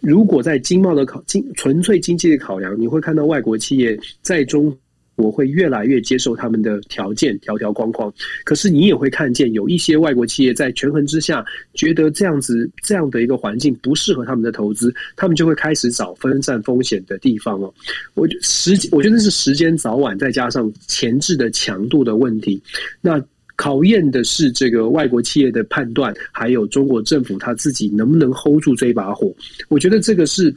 如果在经贸的考经纯粹经济的考量，你会看到外国企业在中。我会越来越接受他们的条件条条框框，可是你也会看见有一些外国企业在权衡之下，觉得这样子这样的一个环境不适合他们的投资，他们就会开始找分散风险的地方哦。我时我觉得是时间早晚再加上前置的强度的问题，那考验的是这个外国企业的判断，还有中国政府他自己能不能 hold 住这一把火。我觉得这个是。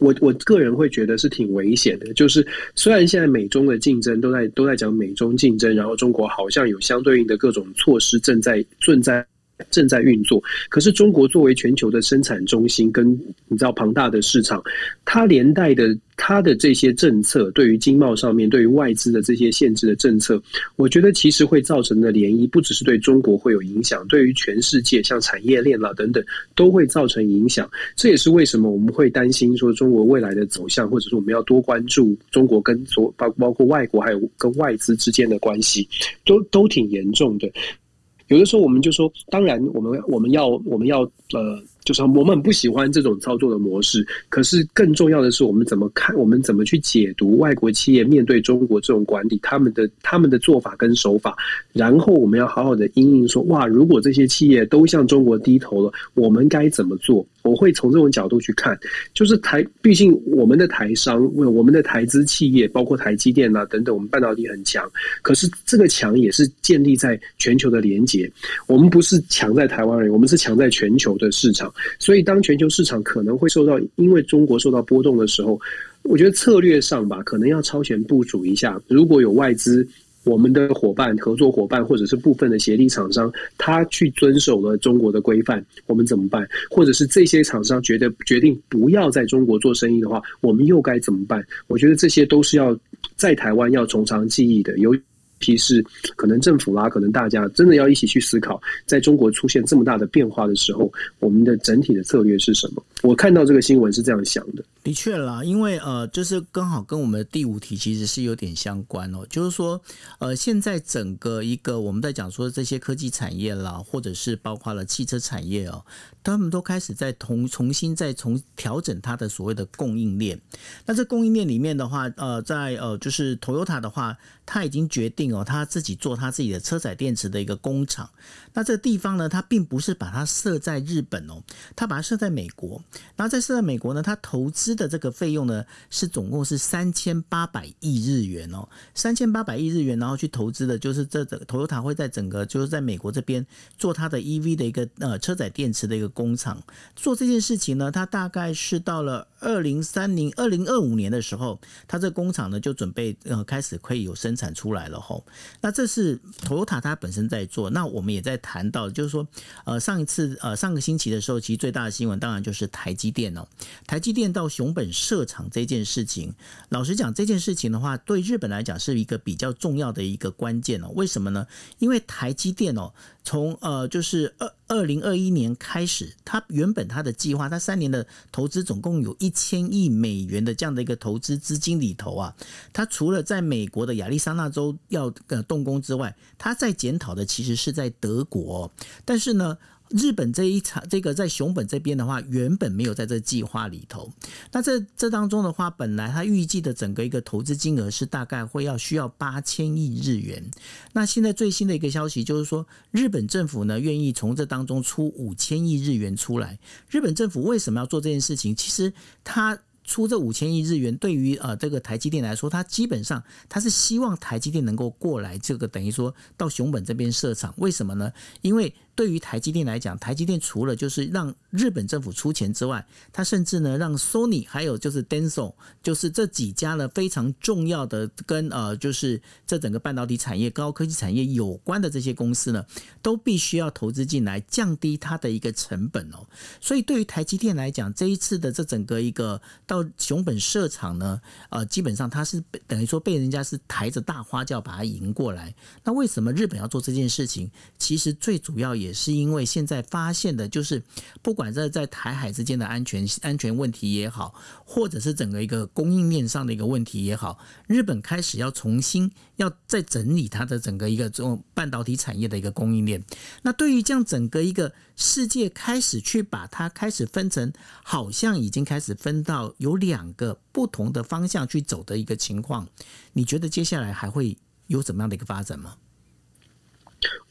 我我个人会觉得是挺危险的，就是虽然现在美中的竞争都在都在讲美中竞争，然后中国好像有相对应的各种措施正在正在。正在运作，可是中国作为全球的生产中心，跟你知道庞大的市场，它连带的它的这些政策，对于经贸上面，对于外资的这些限制的政策，我觉得其实会造成的涟漪，不只是对中国会有影响，对于全世界，像产业链啦等等，都会造成影响。这也是为什么我们会担心说中国未来的走向，或者说我们要多关注中国跟所包包括外国还有跟外资之间的关系，都都挺严重的。有的时候我们就说，当然我们我们要我们要呃。就是我们不喜欢这种操作的模式，可是更重要的是，我们怎么看？我们怎么去解读外国企业面对中国这种管理，他们的他们的做法跟手法？然后我们要好好的应应说，哇，如果这些企业都向中国低头了，我们该怎么做？我会从这种角度去看。就是台，毕竟我们的台商，我们的台资企业，包括台积电啊等等，我们半导体很强，可是这个强也是建立在全球的连接。我们不是强在台湾而已，我们是强在全球的市场。所以，当全球市场可能会受到因为中国受到波动的时候，我觉得策略上吧，可能要超前部署一下。如果有外资我们的伙伴、合作伙伴或者是部分的协力厂商，他去遵守了中国的规范，我们怎么办？或者是这些厂商觉得决定不要在中国做生意的话，我们又该怎么办？我觉得这些都是要在台湾要从长计议的，尤其是可能政府啦，可能大家真的要一起去思考，在中国出现这么大的变化的时候，我们的整体的策略是什么？我看到这个新闻是这样想的。的确啦，因为呃，就是刚好跟我们的第五题其实是有点相关哦。就是说，呃，现在整个一个我们在讲说这些科技产业啦，或者是包括了汽车产业哦，他们都开始在重重新再重调整它的所谓的供应链。那这供应链里面的话，呃，在呃，就是 Toyota 的话，他已经决定哦，他自己做他自己的车载电池的一个工厂。那这个地方呢，它并不是把它设在日本哦，它把它设在美国。然后在设在美国呢，它投资的这个费用呢，是总共是三千八百亿日元哦，三千八百亿日元，然后去投资的就是这个 Toyota 会在整个就是在美国这边做它的 EV 的一个呃车载电池的一个工厂。做这件事情呢，它大概是到了二零三零二零二五年的时候，它这工厂呢就准备呃开始可以有生产出来了吼。那这是 Toyota 它本身在做，那我们也在谈到，就是说呃上一次呃上个星期的时候，其实最大的新闻当然就是台积电哦，台积电到熊本设厂这件事情，老实讲，这件事情的话，对日本来讲是一个比较重要的一个关键哦。为什么呢？因为台积电哦，从呃就是二二零二一年开始，他原本他的计划，他三年的投资总共有一千亿美元的这样的一个投资资金里头啊，他除了在美国的亚利桑那州要呃动工之外，他在检讨的其实是在德国，但是呢。日本这一场，这个在熊本这边的话，原本没有在这计划里头。那这这当中的话，本来他预计的整个一个投资金额是大概会要需要八千亿日元。那现在最新的一个消息就是说，日本政府呢愿意从这当中出五千亿日元出来。日本政府为什么要做这件事情？其实他。出这五千亿日元，对于呃这个台积电来说，它基本上它是希望台积电能够过来，这个等于说到熊本这边设厂。为什么呢？因为对于台积电来讲，台积电除了就是让日本政府出钱之外，它甚至呢让 Sony 还有就是 Denso，就是这几家呢非常重要的跟呃就是这整个半导体产业、高科技产业有关的这些公司呢，都必须要投资进来，降低它的一个成本哦。所以对于台积电来讲，这一次的这整个一个到熊本设厂呢，呃，基本上它是等于说被人家是抬着大花轿把它迎过来。那为什么日本要做这件事情？其实最主要也是因为现在发现的就是，不管在在台海之间的安全安全问题也好，或者是整个一个供应链上的一个问题也好，日本开始要重新要再整理它的整个一个这种半导体产业的一个供应链。那对于这样整个一个世界开始去把它开始分成，好像已经开始分到。有两个不同的方向去走的一个情况，你觉得接下来还会有怎么样的一个发展吗？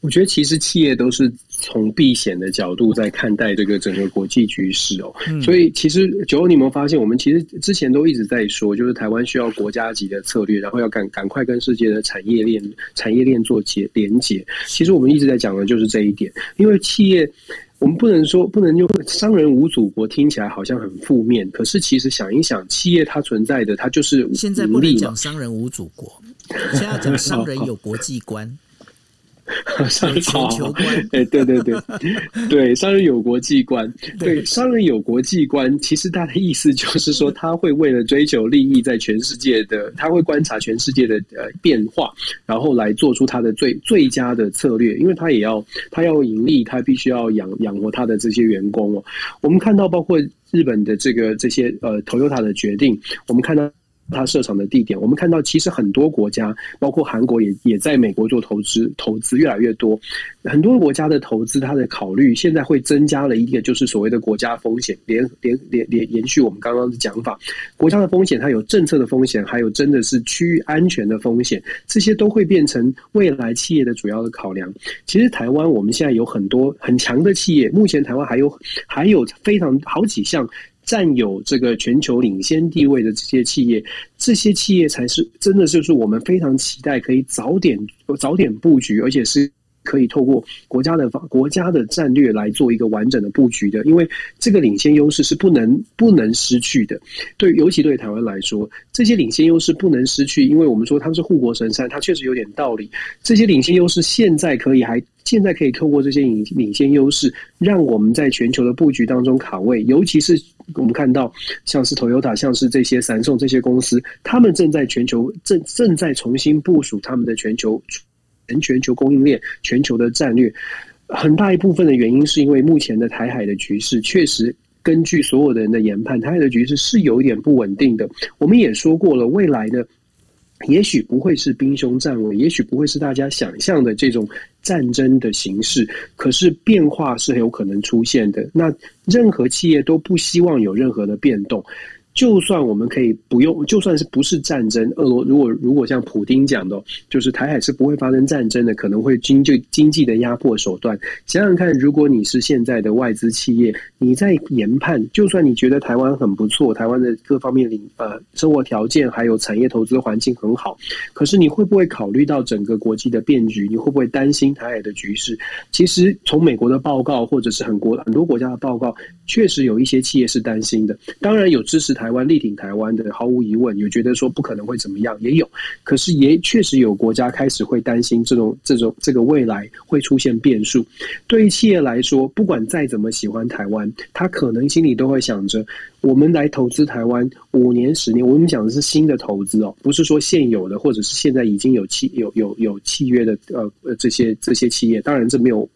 我觉得其实企业都是从避险的角度在看待这个整个国际局势哦，所以其实九欧，你有没有发现，我们其实之前都一直在说，就是台湾需要国家级的策略，然后要赶赶快跟世界的产业链产业链做结连接。其实我们一直在讲的就是这一点，因为企业。我们不能说不能用“商人无祖国”听起来好像很负面，可是其实想一想，企业它存在的，它就是现在不能讲“商人无祖国”，现在讲“商人有国际观”。商人哎，对对对，对，商人有国际观，对，商人有国际观，其实他的意思就是说，他会为了追求利益，在全世界的，他会观察全世界的呃变化，然后来做出他的最最佳的策略，因为他也要他要盈利，他必须要养养活他的这些员工哦。我们看到，包括日本的这个这些呃，Toyota 的决定，我们看到。它设厂的地点，我们看到其实很多国家，包括韩国也也在美国做投资，投资越来越多。很多国家的投资，它的考虑现在会增加了一个，就是所谓的国家风险，连连连连延续我们刚刚的讲法，国家的风险，它有政策的风险，还有真的是区域安全的风险，这些都会变成未来企业的主要的考量。其实台湾我们现在有很多很强的企业，目前台湾还有还有非常好几项。占有这个全球领先地位的这些企业，这些企业才是真的，就是我们非常期待可以早点早点布局，而且是可以透过国家的方国家的战略来做一个完整的布局的，因为这个领先优势是不能不能失去的。对，尤其对台湾来说，这些领先优势不能失去，因为我们说它是护国神山，它确实有点道理。这些领先优势现在可以还现在可以透过这些领领先优势，让我们在全球的布局当中卡位，尤其是我们看到像是 Toyota，像是这些三送这些公司，他们正在全球正正在重新部署他们的全球。全球供应链、全球的战略，很大一部分的原因是因为目前的台海的局势，确实根据所有的人的研判，台海的局势是有一点不稳定的。我们也说过了，未来的，也许不会是兵凶战危，也许不会是大家想象的这种战争的形式，可是变化是很有可能出现的。那任何企业都不希望有任何的变动。就算我们可以不用，就算是不是战争，俄罗如果如果像普丁讲的，就是台海是不会发生战争的，可能会经济经济的压迫手段。想想看，如果你是现在的外资企业，你在研判，就算你觉得台湾很不错，台湾的各方面领呃生活条件还有产业投资环境很好，可是你会不会考虑到整个国际的变局？你会不会担心台海的局势？其实从美国的报告或者是很国很多国家的报告，确实有一些企业是担心的。当然有支持台台湾力挺台湾的，毫无疑问，有觉得说不可能会怎么样，也有。可是也确实有国家开始会担心这种这种这个未来会出现变数。对于企业来说，不管再怎么喜欢台湾，他可能心里都会想着。我们来投资台湾五年、十年，我们讲的是新的投资哦，不是说现有的或者是现在已经有契有有有契约的呃呃这些这些企业，当然这没有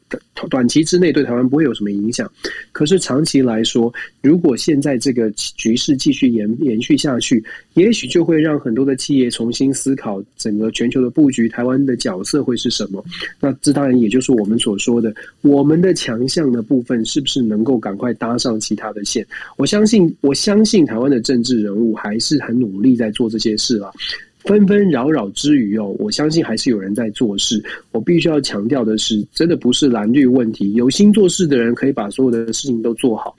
短期之内对台湾不会有什么影响，可是长期来说，如果现在这个局势继续延延续下去，也许就会让很多的企业重新思考整个全球的布局，台湾的角色会是什么？那这当然也就是我们所说的，我们的强项的部分是不是能够赶快搭上其他的线？我相信。我相信台湾的政治人物还是很努力在做这些事了，纷纷扰扰之余哦，我相信还是有人在做事。我必须要强调的是，真的不是蓝绿问题，有心做事的人可以把所有的事情都做好，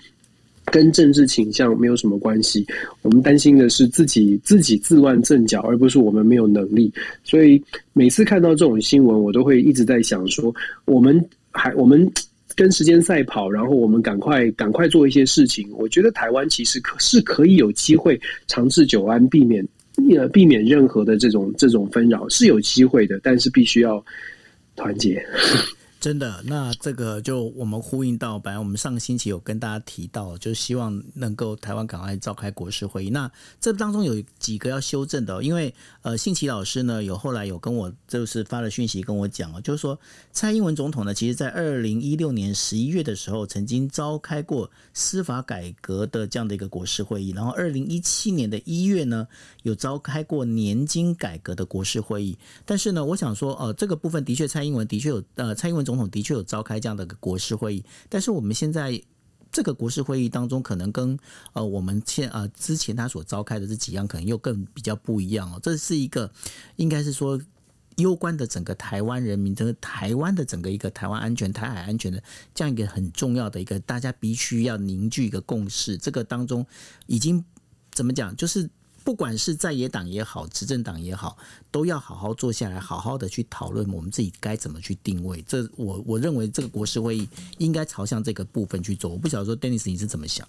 跟政治倾向没有什么关系。我们担心的是自己自己自乱阵脚，而不是我们没有能力。所以每次看到这种新闻，我都会一直在想说，我们还我们。跟时间赛跑，然后我们赶快赶快做一些事情。我觉得台湾其实可是可以有机会长治久安，避免呃避免任何的这种这种纷扰是有机会的，但是必须要团结。真的，那这个就我们呼应到，本来我们上个星期有跟大家提到，就是希望能够台湾赶快召开国事会议。那这当中有几个要修正的，因为呃，信奇老师呢有后来有跟我就是发了讯息跟我讲哦，就是说蔡英文总统呢，其实在二零一六年十一月的时候曾经召开过司法改革的这样的一个国事会议，然后二零一七年的一月呢有召开过年金改革的国事会议。但是呢，我想说，呃，这个部分的确蔡英文的确有呃，蔡英文。总统的确有召开这样的个国事会议，但是我们现在这个国事会议当中，可能跟呃我们现呃之前他所召开的这几样，可能又更比较不一样哦。这是一个应该是说攸关的整个台湾人民，整个台湾的整个一个台湾安全、台海安全的这样一个很重要的一个，大家必须要凝聚一个共识。这个当中已经怎么讲，就是。不管是在野党也好，执政党也好，都要好好坐下来，好好的去讨论我们自己该怎么去定位。这我我认为这个国事会议应该朝向这个部分去做。我不晓得说，Dennis 你是怎么想？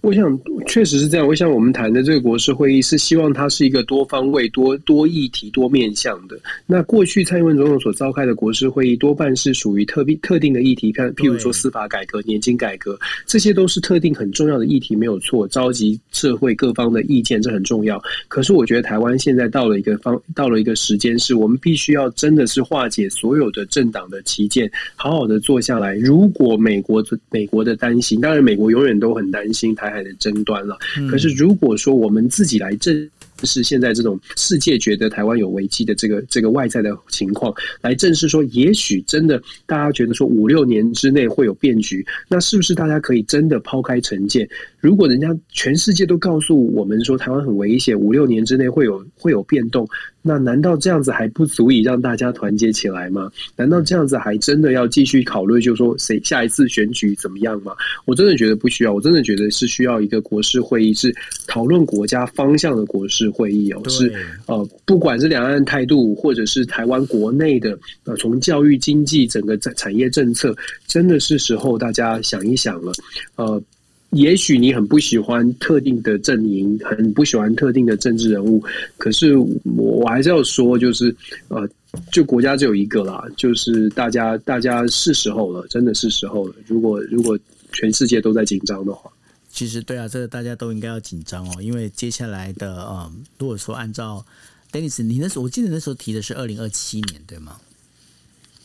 我想确实是这样。我想我们谈的这个国事会议是希望它是一个多方位、多多议题、多面向的。那过去蔡英文总统所召开的国事会议多半是属于特别特定的议题，看譬如说司法改革、年金改革，这些都是特定很重要的议题，没有错。召集社会各方的意见，这很重要。可是我觉得台湾现在到了一个方，到了一个时间，是我们必须要真的是化解所有的政党的旗舰，好好的坐下来。如果美国美国的担心，当然美国永远都很担心台。海的争端了，可是如果说我们自己来正视现在这种世界觉得台湾有危机的这个这个外在的情况，来正视说，也许真的大家觉得说五六年之内会有变局，那是不是大家可以真的抛开成见？如果人家全世界都告诉我们说台湾很危险，五六年之内会有会有变动。那难道这样子还不足以让大家团结起来吗？难道这样子还真的要继续考虑，就说谁下一次选举怎么样吗？我真的觉得不需要，我真的觉得是需要一个国事会议，是讨论国家方向的国事会议哦，是呃，不管是两岸态度，或者是台湾国内的呃，从教育、经济整个产产业政策，真的是时候大家想一想了，呃。也许你很不喜欢特定的阵营，很不喜欢特定的政治人物，可是我我还是要说，就是呃，就国家只有一个啦，就是大家大家是时候了，真的是时候了。如果如果全世界都在紧张的话，其实对啊，这个大家都应该要紧张哦，因为接下来的呃，如果说按照 Dennis，你那时候我记得那时候提的是二零二七年，对吗？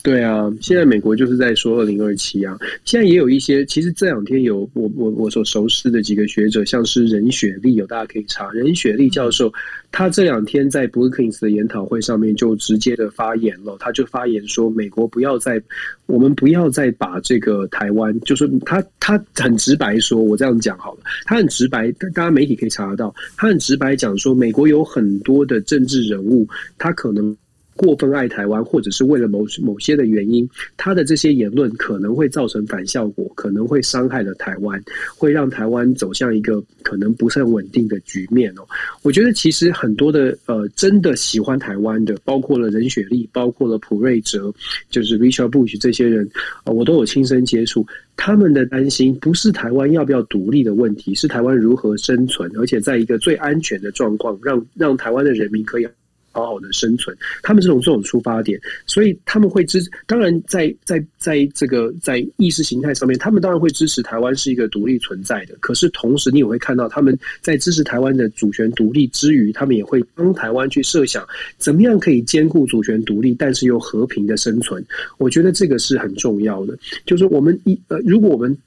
对啊，现在美国就是在说二零二七啊。现在也有一些，其实这两天有我我我所熟悉的几个学者，像是任雪莉，有大家可以查任雪莉教授，他这两天在 Brookings 的研讨会上面就直接的发言了，他就发言说，美国不要再，我们不要再把这个台湾，就是他他很直白说，我这样讲好了，他很直白，大家媒体可以查得到，他很直白讲说，美国有很多的政治人物，他可能。过分爱台湾，或者是为了某某些的原因，他的这些言论可能会造成反效果，可能会伤害了台湾，会让台湾走向一个可能不是很稳定的局面哦。我觉得其实很多的呃，真的喜欢台湾的，包括了任雪莉，包括了普瑞哲，就是 Richard Bush 这些人，我都有亲身接触。他们的担心不是台湾要不要独立的问题，是台湾如何生存，而且在一个最安全的状况，让让台湾的人民可以。好好的生存，他们这种这种出发点，所以他们会支。当然，在在在这个在意识形态上面，他们当然会支持台湾是一个独立存在的。可是同时，你也会看到他们在支持台湾的主权独立之余，他们也会帮台湾去设想怎么样可以兼顾主权独立，但是又和平的生存。我觉得这个是很重要的。就是我们一呃，如果我们。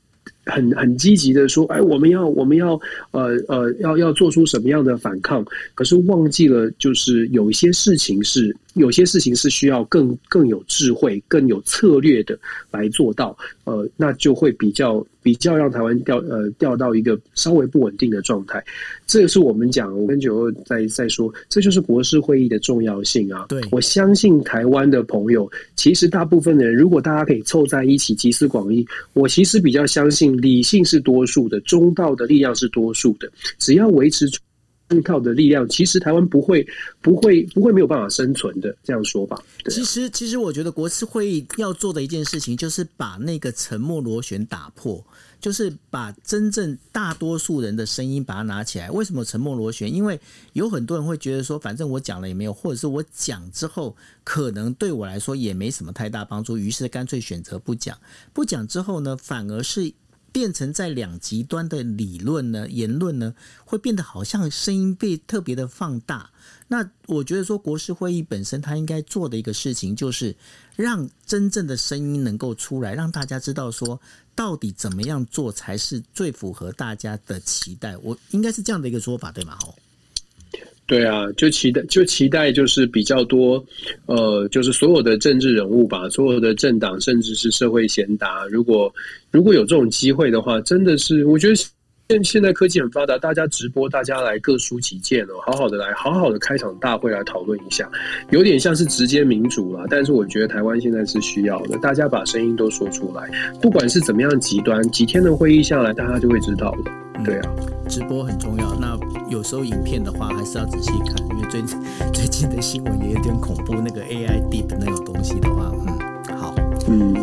很很积极的说，哎，我们要我们要呃呃要要做出什么样的反抗？可是忘记了，就是有一些事情是。有些事情是需要更更有智慧、更有策略的来做到，呃，那就会比较比较让台湾掉呃掉到一个稍微不稳定的状态。这个是我们讲，我跟九二在在说，这就是国事会议的重要性啊。对，我相信台湾的朋友，其实大部分的人，如果大家可以凑在一起集思广益，我其实比较相信理性是多数的，中道的力量是多数的，只要维持。中道的力量，其实台湾不会、不会、不会没有办法生存的。这样说吧。其实，其实我觉得国事会议要做的一件事情，就是把那个沉默螺旋打破，就是把真正大多数人的声音把它拿起来。为什么沉默螺旋？因为有很多人会觉得说，反正我讲了也没有，或者是我讲之后，可能对我来说也没什么太大帮助，于是干脆选择不讲。不讲之后呢，反而是。变成在两极端的理论呢，言论呢，会变得好像声音被特别的放大。那我觉得说国事会议本身，它应该做的一个事情，就是让真正的声音能够出来，让大家知道说，到底怎么样做才是最符合大家的期待。我应该是这样的一个说法，对吗？哦。对啊，就期待就期待就是比较多，呃，就是所有的政治人物吧，所有的政党，甚至是社会贤达，如果如果有这种机会的话，真的是我觉得现现在科技很发达，大家直播，大家来各抒己见哦，好好的来，好好的开场大会来讨论一下，有点像是直接民主了。但是我觉得台湾现在是需要的，大家把声音都说出来，不管是怎么样极端，几天的会议下来，大家就会知道了。对啊，直播很重要。那有时候影片的话，还是要仔细看，因为最最近的新闻也有点恐怖。那个 AI Deep 那种东西的话，嗯，好，嗯，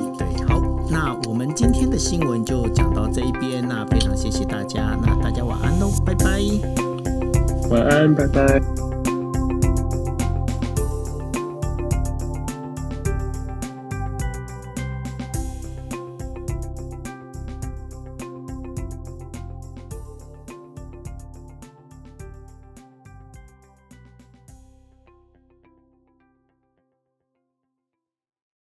的新闻就讲到这一边。那非常谢谢大家。那大家晚安喽，拜拜。晚安，拜拜。